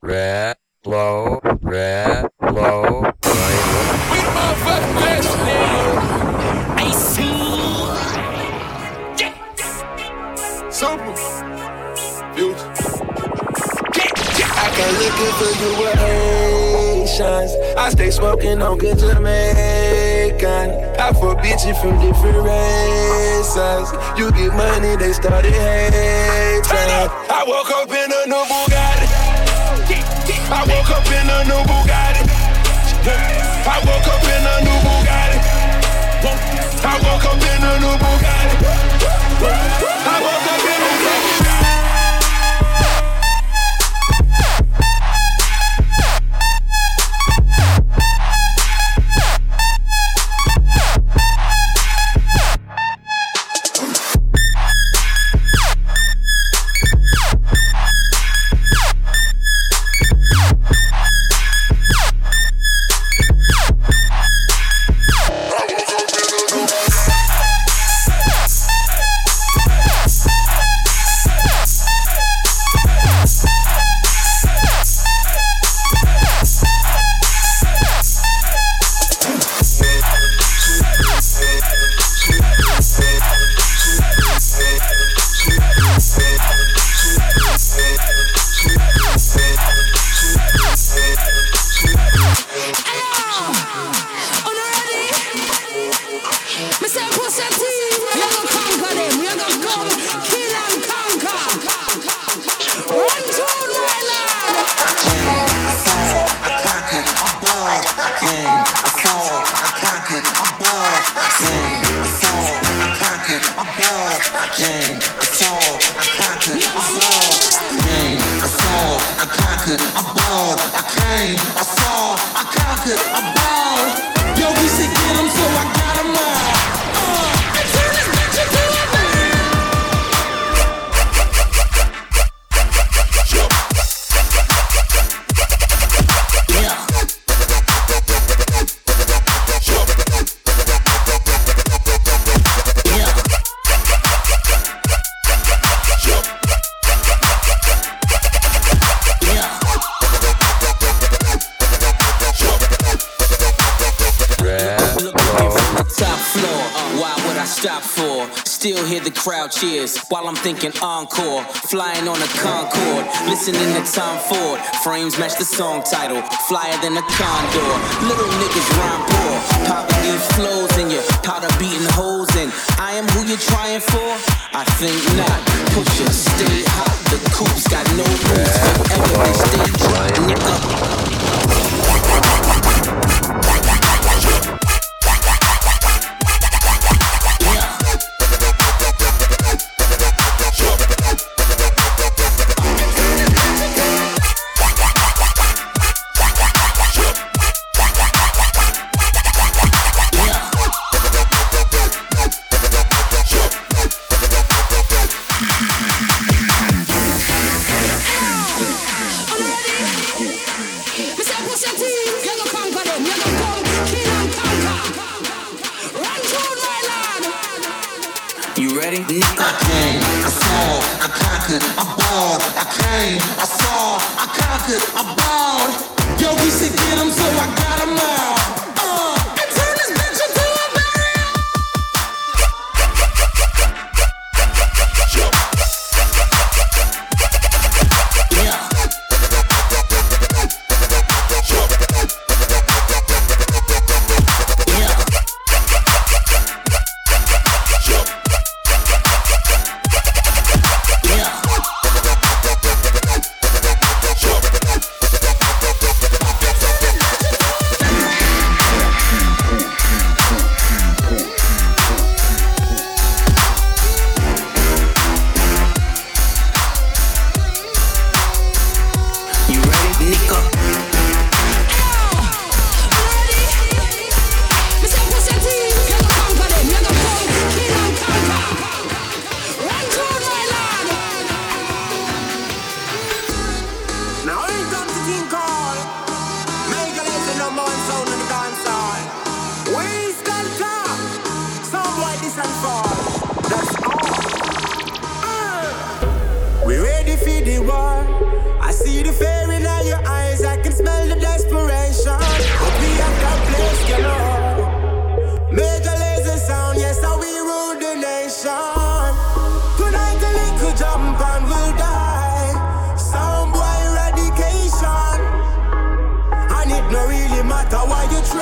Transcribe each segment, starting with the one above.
Red, low, red, low, the motherfucking best, nigga. I see. Super. Future. I can't for you. I stay smoking on good Jamaican. I fuck bitches from different races. You get money, they started hating. I woke up in a new Bugatti. I woke up in a new Bugatti. I woke up in a new Bugatti. I woke up in a new Bugatti. I conquered, I balled, I came, I saw, I conquered, I balled. Yo, we should get so I got all. Uh. Crowd cheers while I'm thinking encore. Flying on a Concorde, listening to Tom Ford. Frames match the song title, flyer than a condor. Little niggas rhyme poor, poverty flows in you, powder beating holes in. I am who you're trying for? I think not. Push it, stay hot. The coops got no roots, forever they stay dry, nigga.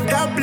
have that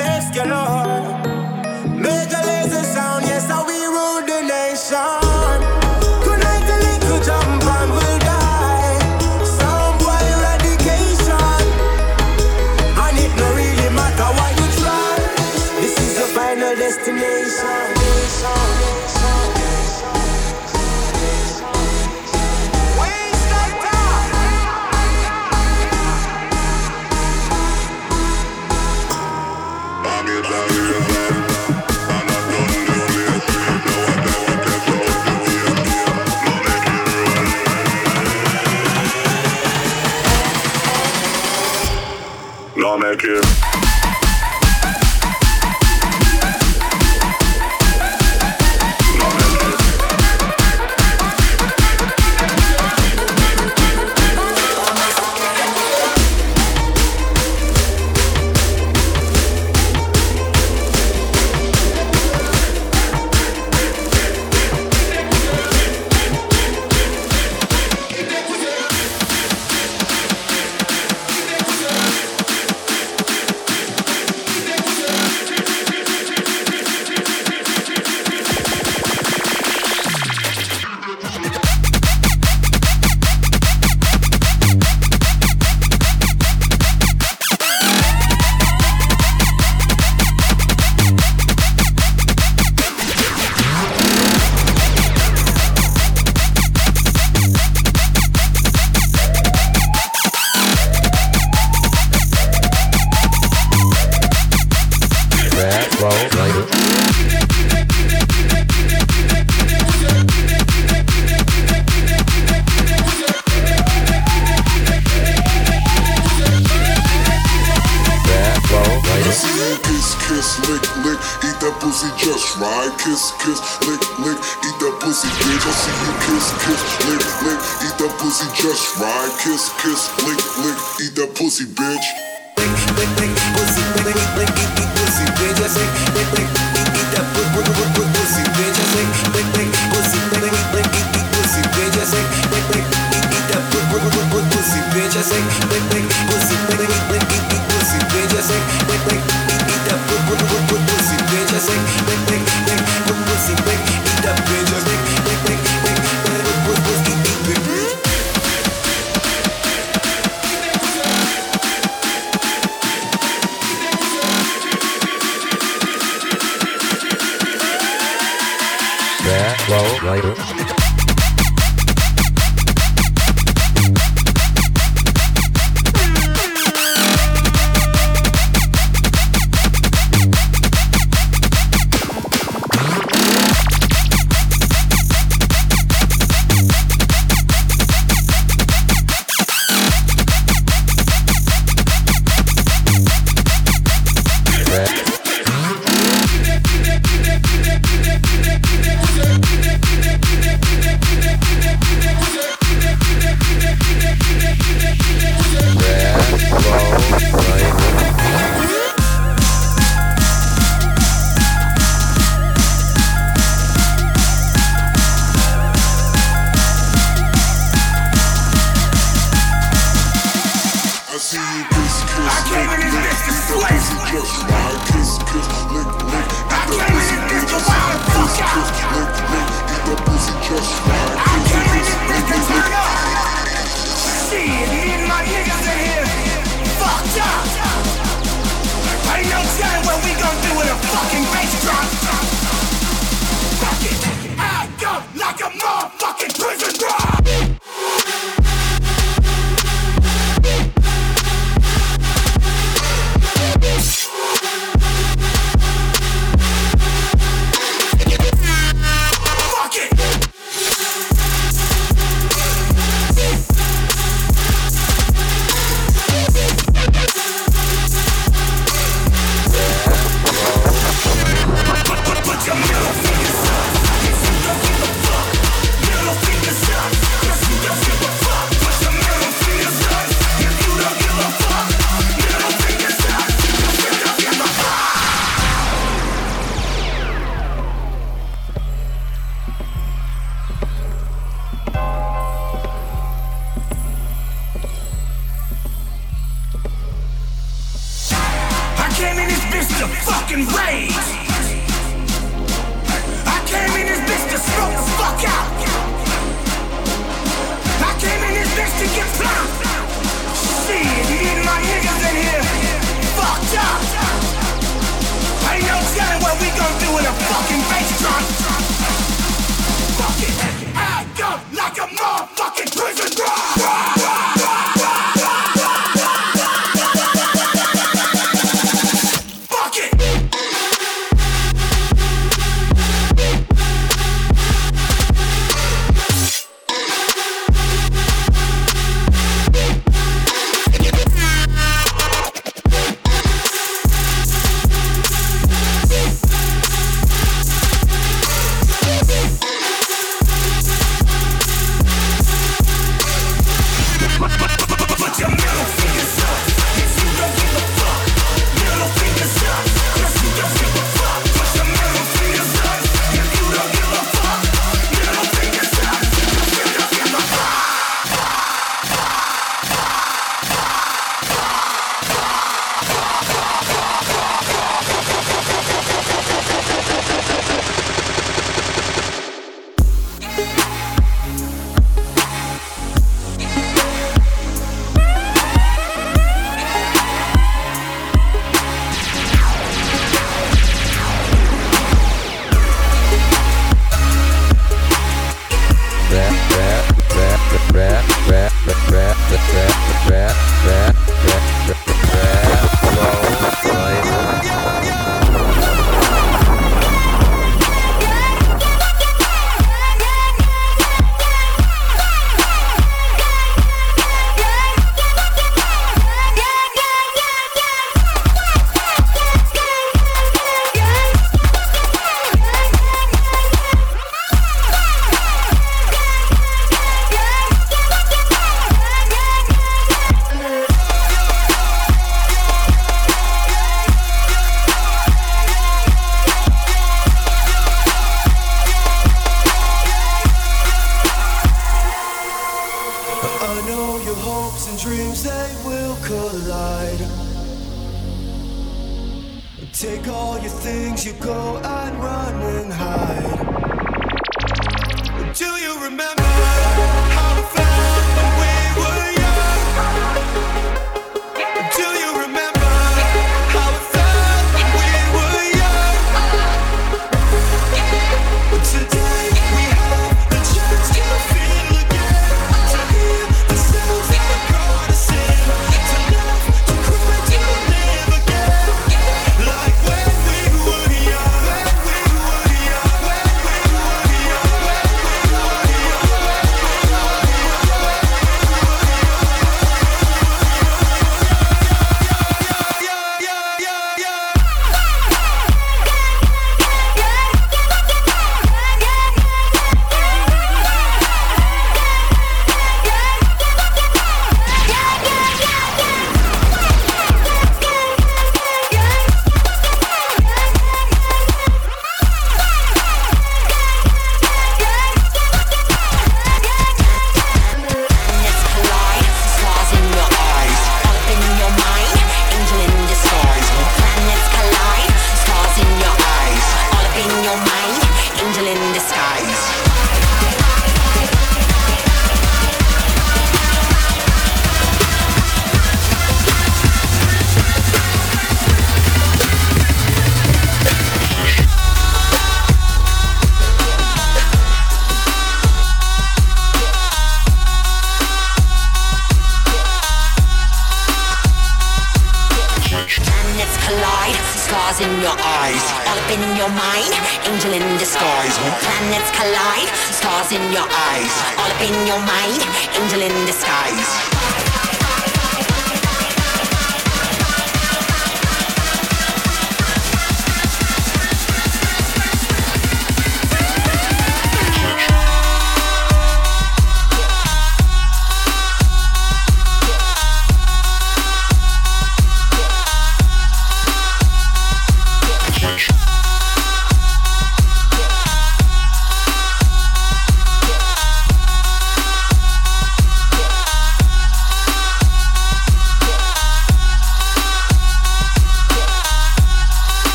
music.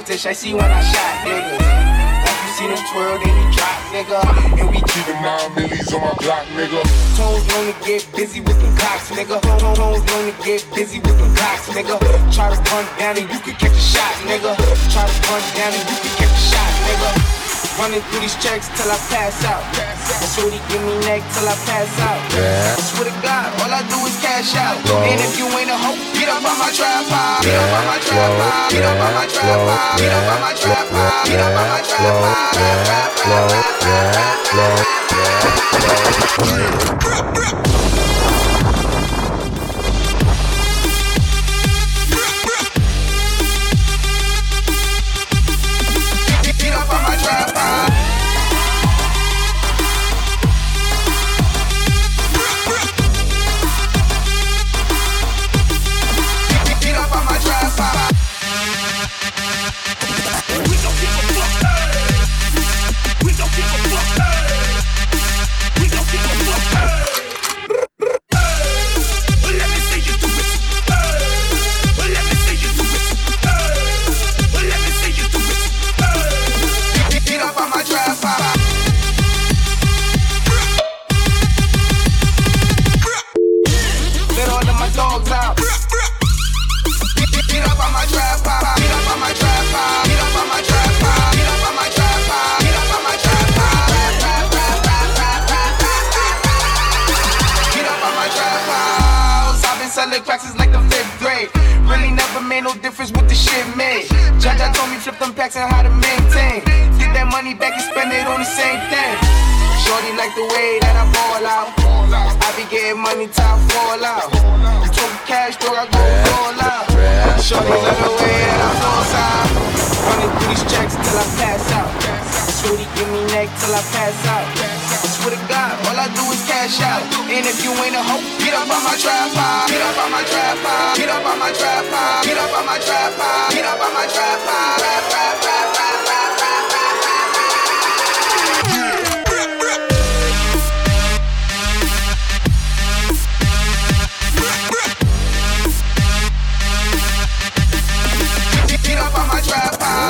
Fish I see when I shot nigga. Like you see them twirl, then he drop, nigga. And we keep the nine millies on my block, nigga. Tones known to get busy with the clocks, nigga. Tones known to get busy with the clocks, nigga. Try to punch down and you can catch a shot, nigga. Try to punch down and you can catch a shot, nigga. Running through these checks till I pass out. Shorty give me neck till I pass out. Yeah. I swear to God, all I do is cash out. And if you ain't a hoe, get up on my trap Get up on my trap Get up on my trap Get up on my trap Get up on my trap Get up on my trap, I ball out. I be getting money, top ball out. Took cash, so I go ball out. She like the way that I ball out. Running through these checks until I pass out. Sweetie, gimme neck till I pass out. I swear to God, all I do is cash out. And if you ain't a hoe, get up on my trap, get up on my trap, pop. Get up on my trap, pop. Get up on my trap, pop. Get up on my trap, trap. up on my trap.